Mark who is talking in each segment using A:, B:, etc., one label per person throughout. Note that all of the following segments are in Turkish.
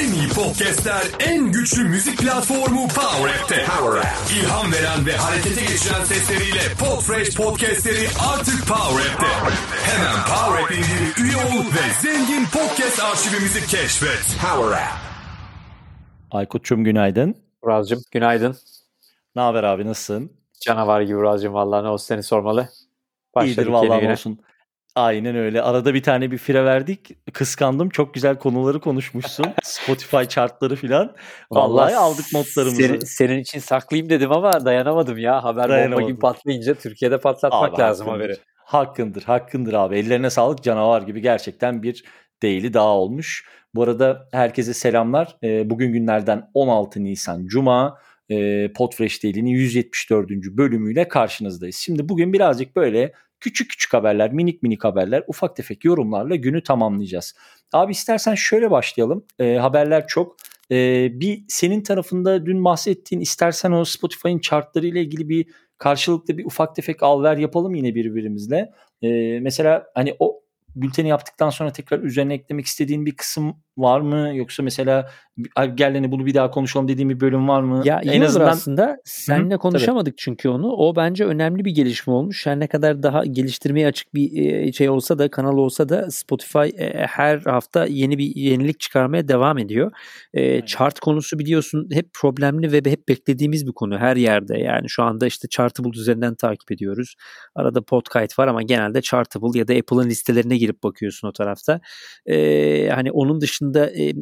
A: En iyi podcastler, en güçlü müzik platformu Power App'te. Power App. İlham veren ve harekete geçiren sesleriyle Podfresh podcastleri artık Power App'te. Hemen Power App indir, üye ol ve zengin podcast arşivimizi keşfet. Power App.
B: Aykut'cum günaydın.
C: Uraz'cığım günaydın.
B: Ne haber abi nasılsın?
C: Canavar gibi Uraz'cığım vallahi ne olsun seni sormalı.
B: Başladık İyidir vallahi olsun. Aynen öyle. Arada bir tane bir fire verdik. Kıskandım. Çok güzel konuları konuşmuşsun. Spotify chartları filan. Vallahi, Vallahi aldık notlarımızı.
C: Senin, senin için saklayayım dedim ama dayanamadım ya. Haber bomba gibi patlayınca Türkiye'de patlatmak abi, lazım
B: hakkındır.
C: haberi.
B: Hakkındır, hakkındır abi. Ellerine sağlık canavar gibi gerçekten bir değili daha olmuş. Bu arada herkese selamlar. Bugün günlerden 16 Nisan Cuma. Podfresh Daily'nin 174. bölümüyle karşınızdayız. Şimdi bugün birazcık böyle küçük küçük haberler, minik minik haberler, ufak tefek yorumlarla günü tamamlayacağız. Abi istersen şöyle başlayalım. E, haberler çok. E, bir senin tarafında dün bahsettiğin istersen o Spotify'ın chartları ile ilgili bir karşılıklı bir ufak tefek al ver yapalım yine birbirimizle. E, mesela hani o bülteni yaptıktan sonra tekrar üzerine eklemek istediğin bir kısım var mı? Yoksa mesela gel hani bunu bir daha konuşalım dediğim bir bölüm var mı?
C: Ya en azından aslında seninle Hı, konuşamadık tabii. çünkü onu. O bence önemli bir gelişme olmuş. Her ne kadar daha geliştirmeye açık bir şey olsa da kanal olsa da Spotify her hafta yeni bir yenilik çıkarmaya devam ediyor. E, chart konusu biliyorsun hep problemli ve hep beklediğimiz bir konu her yerde. Yani şu anda işte Chartable üzerinden takip ediyoruz. Arada Podkite var ama genelde Chartable ya da Apple'ın listelerine girip bakıyorsun o tarafta. E, hani onun dışında e,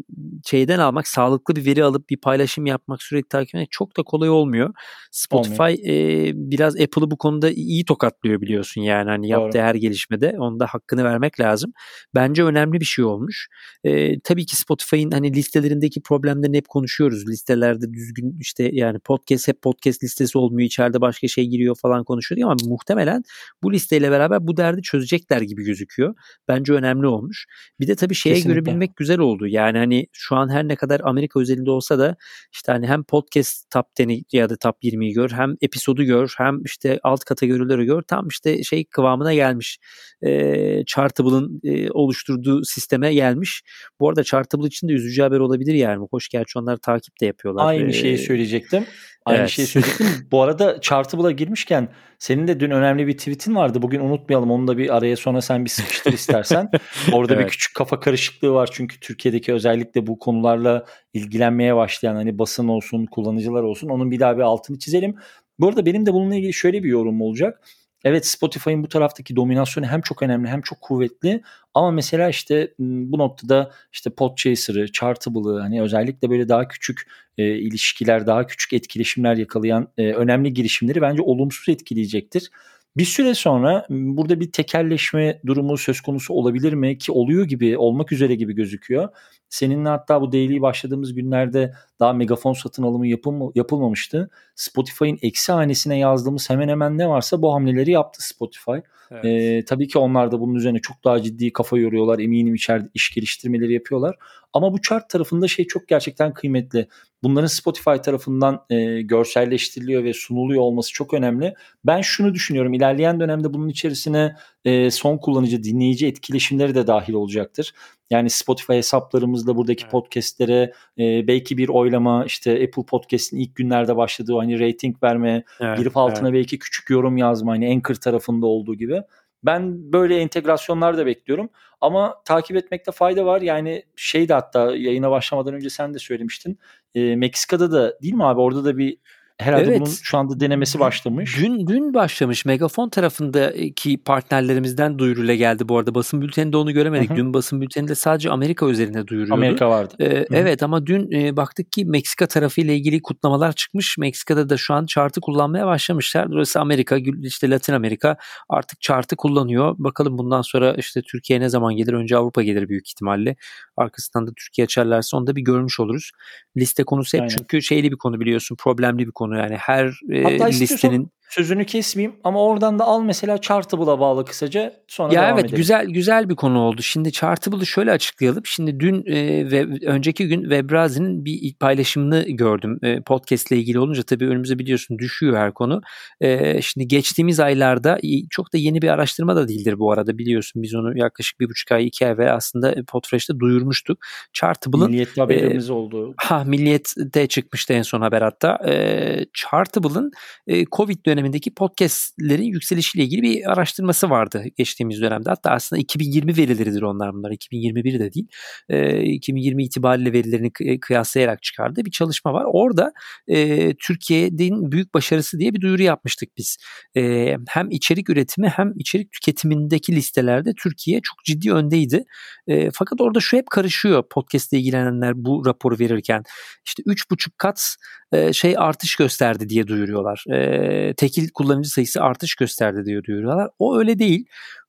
C: şeyden almak, sağlıklı bir veri alıp bir paylaşım yapmak, sürekli takip etmek çok da kolay olmuyor. Spotify e, biraz Apple'ı bu konuda iyi tokatlıyor biliyorsun yani hani yaptığı Doğru. her gelişmede. Onun da hakkını vermek lazım. Bence önemli bir şey olmuş. E, tabii ki Spotify'ın hani listelerindeki problemlerini hep konuşuyoruz. Listelerde düzgün işte yani podcast hep podcast listesi olmuyor. içeride başka şey giriyor falan konuşuyor ama muhtemelen bu listeyle beraber bu derdi çözecekler gibi gözüküyor. Bence önemli olmuş. Bir de tabii şeye Kesinlikle. görebilmek güzel oldu. Yani hani şu an her ne kadar Amerika özelinde olsa da işte hani hem podcast top 10'i ya da top 20'yi gör hem episodu gör hem işte alt kategorileri gör tam işte şey kıvamına gelmiş. E, Chartable'ın e, oluşturduğu sisteme gelmiş. Bu arada Chartable için de üzücü haber olabilir yani. Hoş gerçi onlar takip de yapıyorlar.
B: Aynı şeyi söyleyecektim. Aynı evet. şeyi söyleyecektim. Bu arada Chartable'a girmişken senin de dün önemli bir tweetin vardı. Bugün unutmayalım. Onu da bir araya sonra sen bir sıkıştır istersen. Orada evet. bir küçük kafa karışıklığı var. Çünkü Türkiye'deki özellikle bu konularla ilgilenmeye başlayan hani basın olsun, kullanıcılar olsun. Onun bir daha bir altını çizelim. Bu arada benim de bununla ilgili şöyle bir yorum olacak. Evet Spotify'ın bu taraftaki dominasyonu hem çok önemli hem çok kuvvetli ama mesela işte bu noktada işte Podchaser'ı, Chartable'ı hani özellikle böyle daha küçük e, ilişkiler, daha küçük etkileşimler yakalayan e, önemli girişimleri bence olumsuz etkileyecektir. Bir süre sonra burada bir tekelleşme durumu söz konusu olabilir mi ki oluyor gibi olmak üzere gibi gözüküyor. Seninle hatta bu daily başladığımız günlerde daha megafon satın alımı yapılma, yapılmamıştı. Spotify'ın eksi hanesine yazdığımız hemen hemen ne varsa bu hamleleri yaptı Spotify. Evet. Ee, tabii ki onlar da bunun üzerine çok daha ciddi kafa yoruyorlar. Eminim içeride iş geliştirmeleri yapıyorlar. Ama bu chart tarafında şey çok gerçekten kıymetli. Bunların Spotify tarafından e, görselleştiriliyor ve sunuluyor olması çok önemli. Ben şunu düşünüyorum. İlerleyen dönemde bunun içerisine e, son kullanıcı, dinleyici etkileşimleri de dahil olacaktır. Yani Spotify hesaplarımızda buradaki evet. podcastlere e, belki bir oylama işte Apple Podcast'in ilk günlerde başladığı hani rating verme, evet, girip altına evet. belki küçük yorum yazma hani Anchor tarafında olduğu gibi. Ben böyle entegrasyonlar da bekliyorum ama takip etmekte fayda var. Yani şey de hatta yayına başlamadan önce sen de söylemiştin. E, Meksika'da da değil mi abi orada da bir Herhalde evet. bunun şu anda denemesi başlamış.
C: Dün dün başlamış. Megafon tarafındaki partnerlerimizden duyuruyla geldi bu arada. Basın bülteninde onu göremedik. Hı-hı. Dün basın bülteninde sadece Amerika üzerinde duyuruyordu.
B: Amerika vardı.
C: Ee, evet ama dün e, baktık ki Meksika tarafı ile ilgili kutlamalar çıkmış. Meksika'da da şu an chart'ı kullanmaya başlamışlar. Dolayısıyla Amerika, işte Latin Amerika artık chart'ı kullanıyor. Bakalım bundan sonra işte Türkiye ne zaman gelir? Önce Avrupa gelir büyük ihtimalle. Arkasından da Türkiye açarlarsa onu da bir görmüş oluruz. Liste konusu hep Aynen. çünkü şeyli bir konu biliyorsun. Problemli bir konu yani. Her e, listenin
B: Sözünü kesmeyeyim ama oradan da al mesela Chartable'a bağlı kısaca sonra
C: ya
B: devam
C: evet
B: edelim.
C: güzel güzel bir konu oldu. Şimdi Chartable'ı şöyle açıklayalım. Şimdi dün e, ve önceki gün Webrazi'nin bir paylaşımını gördüm. E, podcast ile ilgili olunca tabii önümüze biliyorsun düşüyor her konu. E, şimdi geçtiğimiz aylarda çok da yeni bir araştırma da değildir bu arada biliyorsun. Biz onu yaklaşık bir buçuk ay iki ay ve aslında Podfresh'te duyurmuştuk. Chartable'ın
B: Milliyet'te haberimiz e, oldu.
C: Ha Milliyet'te çıkmıştı en son haber hatta. E, Chartable'ın e, Covid dönemindeki podcastlerin yükselişiyle ilgili bir araştırması vardı geçtiğimiz dönemde. Hatta aslında 2020 verileridir onlar bunlar. 2021 de değil. E, 2020 itibariyle verilerini kıyaslayarak çıkardığı bir çalışma var. Orada e, Türkiye'nin büyük başarısı diye bir duyuru yapmıştık biz. E, hem içerik üretimi hem içerik tüketimindeki listelerde Türkiye çok ciddi öndeydi. E, fakat orada şu hep karışıyor podcastle ilgilenenler bu raporu verirken. İşte 3,5 kat e, şey artış gösterdi diye duyuruyorlar. E, tekil kullanıcı sayısı artış gösterdi diye duyuruyorlar. O öyle değil.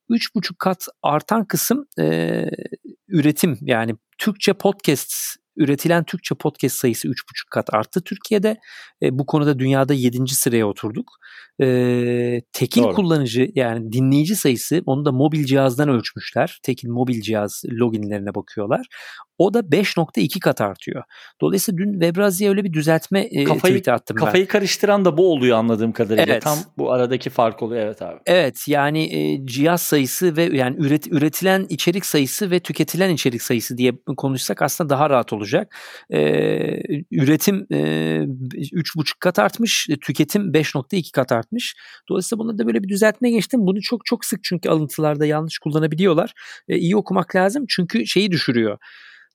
C: 3,5 kat artan kısım e, üretim yani Türkçe podcast üretilen Türkçe podcast sayısı 3,5 kat arttı Türkiye'de. E, bu konuda dünyada 7. sıraya oturduk. E, tekil Doğru. kullanıcı yani dinleyici sayısı onu da mobil cihazdan ölçmüşler. Tekil mobil cihaz loginlerine bakıyorlar. O da 5.2 kat artıyor. Dolayısıyla dün Webrazi'ye öyle bir düzeltme e, kafayı, tweet attım
B: kafayı ben. karıştıran da bu oluyor anladığım kadarıyla. Evet. Tam bu aradaki fark oluyor evet abi.
C: Evet yani e, cihaz sayısı ve yani üret, üretilen içerik sayısı ve tüketilen içerik sayısı diye konuşsak aslında daha rahat olacak. E, üretim e, 3.5 kat artmış, tüketim 5.2 kat artmış. Dolayısıyla bunda da böyle bir düzeltme geçtim. Bunu çok çok sık çünkü alıntılarda yanlış kullanabiliyorlar. E, iyi okumak lazım çünkü şeyi düşürüyor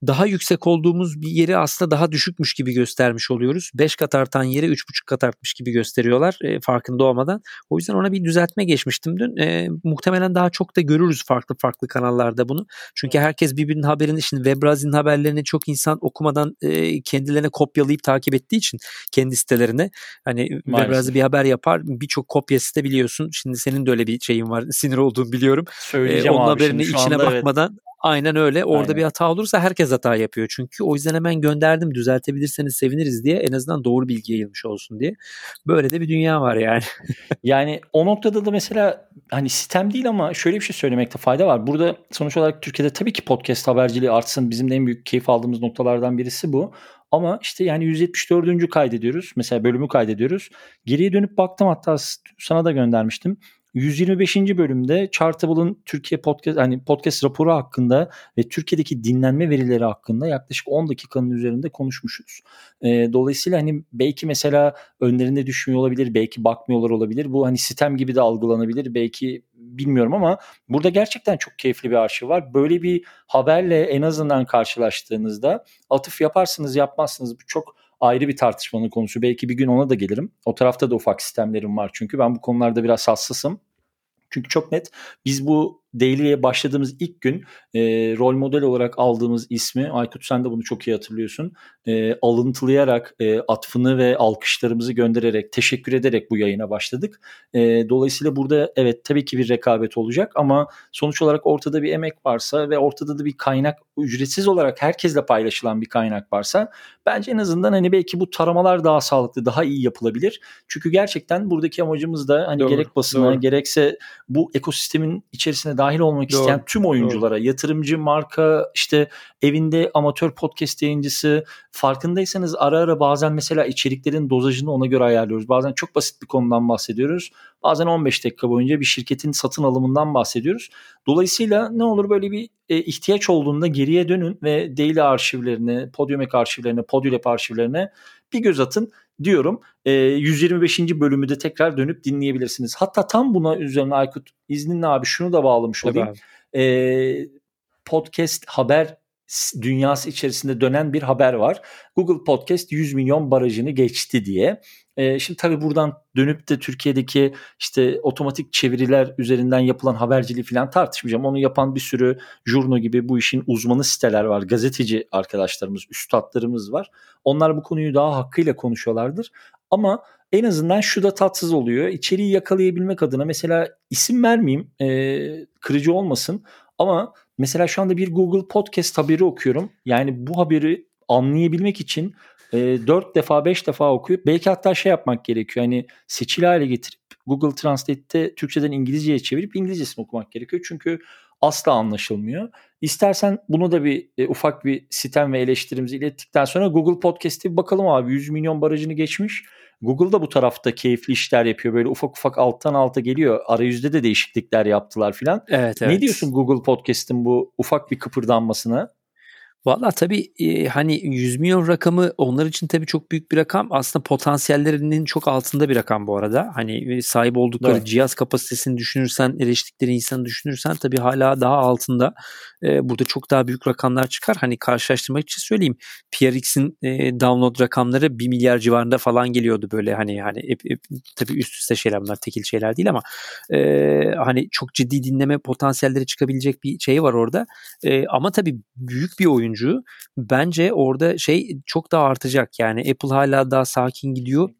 C: daha yüksek olduğumuz bir yeri aslında daha düşükmüş gibi göstermiş oluyoruz. 5 kat artan yere 3,5 kat artmış gibi gösteriyorlar e, farkında olmadan. O yüzden ona bir düzeltme geçmiştim dün. E, muhtemelen daha çok da görürüz farklı farklı kanallarda bunu. Çünkü herkes birbirinin haberini şimdi Webrazi'nin haberlerini çok insan okumadan e, kendilerine kopyalayıp takip ettiği için kendi sitelerine hani Webrazi bir haber yapar birçok kopyası da biliyorsun. Şimdi senin de öyle bir şeyin var sinir olduğunu biliyorum. Söyleyeceğim e, onun abi, haberini içine bakmadan evet Aynen öyle. Orada Aynen. bir hata olursa herkes hata yapıyor. Çünkü o yüzden hemen gönderdim düzeltebilirseniz seviniriz diye en azından doğru bilgi yayılmış olsun diye. Böyle de bir dünya var yani.
B: yani o noktada da mesela hani sistem değil ama şöyle bir şey söylemekte fayda var. Burada sonuç olarak Türkiye'de tabii ki podcast haberciliği artsın. Bizim de en büyük keyif aldığımız noktalardan birisi bu. Ama işte yani 174. kaydediyoruz. Mesela bölümü kaydediyoruz. Geriye dönüp baktım hatta sana da göndermiştim. 125. bölümde Chartable'ın Türkiye podcast hani podcast raporu hakkında ve Türkiye'deki dinlenme verileri hakkında yaklaşık 10 dakikanın üzerinde konuşmuşuz. E, dolayısıyla hani belki mesela önlerinde düşmüyor olabilir, belki bakmıyorlar olabilir. Bu hani sistem gibi de algılanabilir. Belki bilmiyorum ama burada gerçekten çok keyifli bir arşiv var. Böyle bir haberle en azından karşılaştığınızda atıf yaparsınız yapmazsınız bu çok ayrı bir tartışmanın konusu. Belki bir gün ona da gelirim. O tarafta da ufak sistemlerim var çünkü ben bu konularda biraz hassasım. Çünkü çok net biz bu Daily'ye başladığımız ilk gün e, rol model olarak aldığımız ismi Aykut sen de bunu çok iyi hatırlıyorsun. E, alıntılayarak e, atfını ve alkışlarımızı göndererek teşekkür ederek bu yayına başladık. E, dolayısıyla burada evet tabii ki bir rekabet olacak ama sonuç olarak ortada bir emek varsa ve ortada da bir kaynak ücretsiz olarak herkesle paylaşılan bir kaynak varsa bence en azından hani belki bu taramalar daha sağlıklı daha iyi yapılabilir. Çünkü gerçekten buradaki amacımız da hani doğru, gerek basına doğru. gerekse bu ekosistemin içerisine dahil olmak doğru, isteyen tüm oyunculara, doğru. yatırımcı, marka, işte evinde amatör podcast yayıncısı farkındaysanız ara ara bazen mesela içeriklerin dozajını ona göre ayarlıyoruz. Bazen çok basit bir konudan bahsediyoruz. Bazen 15 dakika boyunca bir şirketin satın alımından bahsediyoruz. Dolayısıyla ne olur böyle bir e, ihtiyaç olduğunda geriye dönün ve Daily arşivlerine, Podium arşivlerine, Podium arşivlerine bir göz atın diyorum. E, 125. bölümü de tekrar dönüp dinleyebilirsiniz. Hatta tam buna üzerine Aykut izninle abi şunu da bağlamış olayım. E, podcast haber dünyası içerisinde dönen bir haber var. Google Podcast 100 milyon barajını geçti diye. Şimdi tabii buradan dönüp de Türkiye'deki işte otomatik çeviriler üzerinden yapılan haberciliği falan tartışmayacağım. Onu yapan bir sürü jurno gibi bu işin uzmanı siteler var. Gazeteci arkadaşlarımız, üstadlarımız var. Onlar bu konuyu daha hakkıyla konuşuyorlardır. Ama en azından şu da tatsız oluyor. İçeriği yakalayabilmek adına mesela isim vermeyeyim, kırıcı olmasın ama mesela şu anda bir Google Podcast haberi okuyorum. Yani bu haberi anlayabilmek için e, 4 defa 5 defa okuyup belki hatta şey yapmak gerekiyor. Hani seçili hale getirip Google Translate'te Türkçeden İngilizceye çevirip İngilizcesini okumak gerekiyor. Çünkü asla anlaşılmıyor. İstersen bunu da bir e, ufak bir sitem ve eleştirimizi ilettikten sonra Google Podcast'e bakalım abi 100 milyon barajını geçmiş. Google da bu tarafta keyifli işler yapıyor. Böyle ufak ufak alttan alta geliyor. Arayüzde de değişiklikler yaptılar filan.
C: Evet, evet.
B: Ne diyorsun Google Podcast'in bu ufak bir kıpırdanmasına?
C: Valla tabii e, hani 100 milyon rakamı onlar için tabii çok büyük bir rakam. Aslında potansiyellerinin çok altında bir rakam bu arada. Hani e, sahip oldukları evet. cihaz kapasitesini düşünürsen, eriştikleri insanı düşünürsen tabii hala daha altında. E, burada çok daha büyük rakamlar çıkar. Hani karşılaştırmak için söyleyeyim. PRX'in e, download rakamları 1 milyar civarında falan geliyordu böyle hani hani hep, hep, tabii üst üste şeyler bunlar tekil şeyler değil ama e, hani çok ciddi dinleme potansiyelleri çıkabilecek bir şey var orada. E, ama tabii büyük bir oyun oyuncu bence orada şey çok daha artacak. Yani Apple hala daha sakin gidiyor.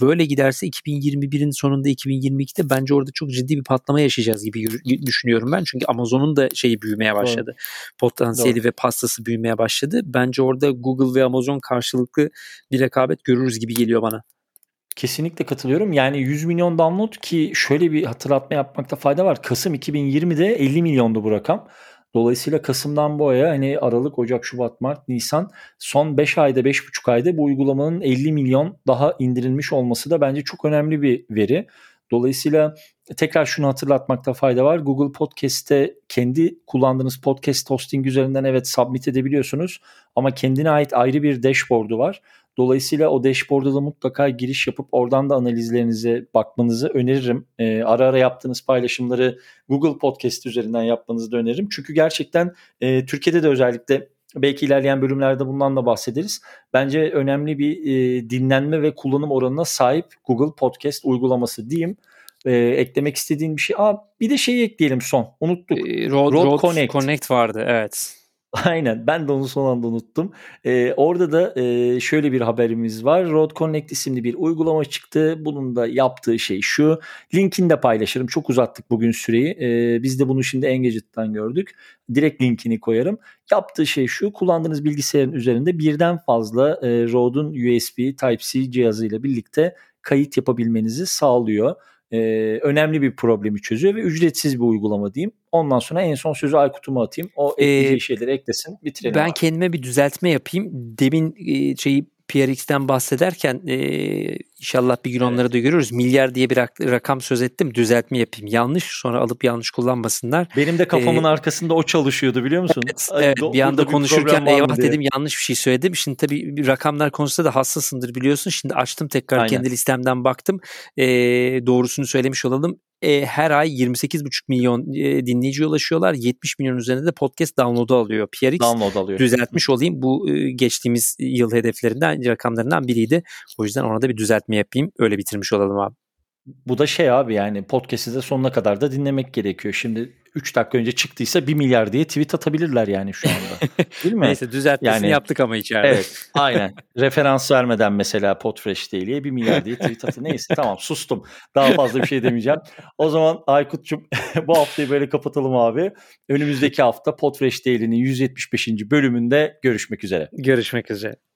C: Böyle giderse 2021'in sonunda 2022'de bence orada çok ciddi bir patlama yaşayacağız gibi düşünüyorum ben. Çünkü Amazon'un da şeyi büyümeye başladı. Doğru. Potansiyeli Doğru. ve pastası büyümeye başladı. Bence orada Google ve Amazon karşılıklı bir rekabet görürüz gibi geliyor bana.
B: Kesinlikle katılıyorum. Yani 100 milyon download ki şöyle bir hatırlatma yapmakta fayda var. Kasım 2020'de 50 milyondu bu rakam. Dolayısıyla Kasım'dan bu aya hani Aralık, Ocak, Şubat, Mart, Nisan son 5 ayda 5,5 ayda bu uygulamanın 50 milyon daha indirilmiş olması da bence çok önemli bir veri. Dolayısıyla tekrar şunu hatırlatmakta fayda var. Google Podcast'te kendi kullandığınız podcast hosting üzerinden evet submit edebiliyorsunuz ama kendine ait ayrı bir dashboard'u var. Dolayısıyla o dashboard'a da mutlaka giriş yapıp oradan da analizlerinize bakmanızı öneririm. E, ara ara yaptığınız paylaşımları Google Podcast üzerinden yapmanızı da öneririm. Çünkü gerçekten e, Türkiye'de de özellikle belki ilerleyen bölümlerde bundan da bahsederiz. Bence önemli bir e, dinlenme ve kullanım oranına sahip Google Podcast uygulaması diyeyim. E, eklemek istediğin bir şey. Aa, bir de şeyi ekleyelim son. Unuttuk.
C: E, Road, Road, Road Connect. Connect vardı evet.
B: Aynen ben de onu son anda unuttum. Ee, orada da e, şöyle bir haberimiz var. Road Connect isimli bir uygulama çıktı. Bunun da yaptığı şey şu. Linkini de paylaşırım. Çok uzattık bugün süreyi. Ee, biz de bunu şimdi Engadget'tan gördük. Direkt linkini koyarım. Yaptığı şey şu. Kullandığınız bilgisayarın üzerinde birden fazla e, Rode'un USB Type-C cihazıyla birlikte kayıt yapabilmenizi sağlıyor e, önemli bir problemi çözüyor ve ücretsiz bir uygulama diyeyim. Ondan sonra en son sözü Aykut'uma atayım. O ekleyeceği ee, şeyleri eklesin. Bitirelim.
C: Ben
B: abi.
C: kendime bir düzeltme yapayım. Demin e, şeyi PRX'ten bahsederken e, inşallah bir gün evet. onları da görürüz. Milyar diye bir rakam söz ettim. Düzeltme yapayım. Yanlış sonra alıp yanlış kullanmasınlar.
B: Benim de kafamın ee, arkasında o çalışıyordu biliyor musun?
C: Evet, evet bir anda konuşurken bir eyvah dedim yanlış bir şey söyledim. Şimdi tabii rakamlar konusunda da hassasındır biliyorsun. Şimdi açtım tekrar Aynen. kendi listemden baktım. E, doğrusunu söylemiş olalım e, her ay 28,5 milyon e, dinleyici ulaşıyorlar. 70 milyon üzerinde de podcast download'u alıyor. PRX download alıyor. düzeltmiş olayım. Bu e, geçtiğimiz yıl hedeflerinden, rakamlarından biriydi. O yüzden ona da bir düzeltme yapayım. Öyle bitirmiş olalım abi.
B: Bu da şey abi yani podcast'i de sonuna kadar da dinlemek gerekiyor. Şimdi 3 dakika önce çıktıysa 1 milyar diye tweet atabilirler yani şu anda. Değil mi?
C: Neyse düzeltmesini yani, yaptık ama içeride.
B: Evet aynen. Referans vermeden mesela Podfresh değil diye 1 milyar diye tweet atı. Neyse tamam sustum. Daha fazla bir şey demeyeceğim. O zaman Aykut'cum bu haftayı böyle kapatalım abi. Önümüzdeki hafta Podfresh Daily'nin 175. bölümünde görüşmek üzere.
C: Görüşmek üzere.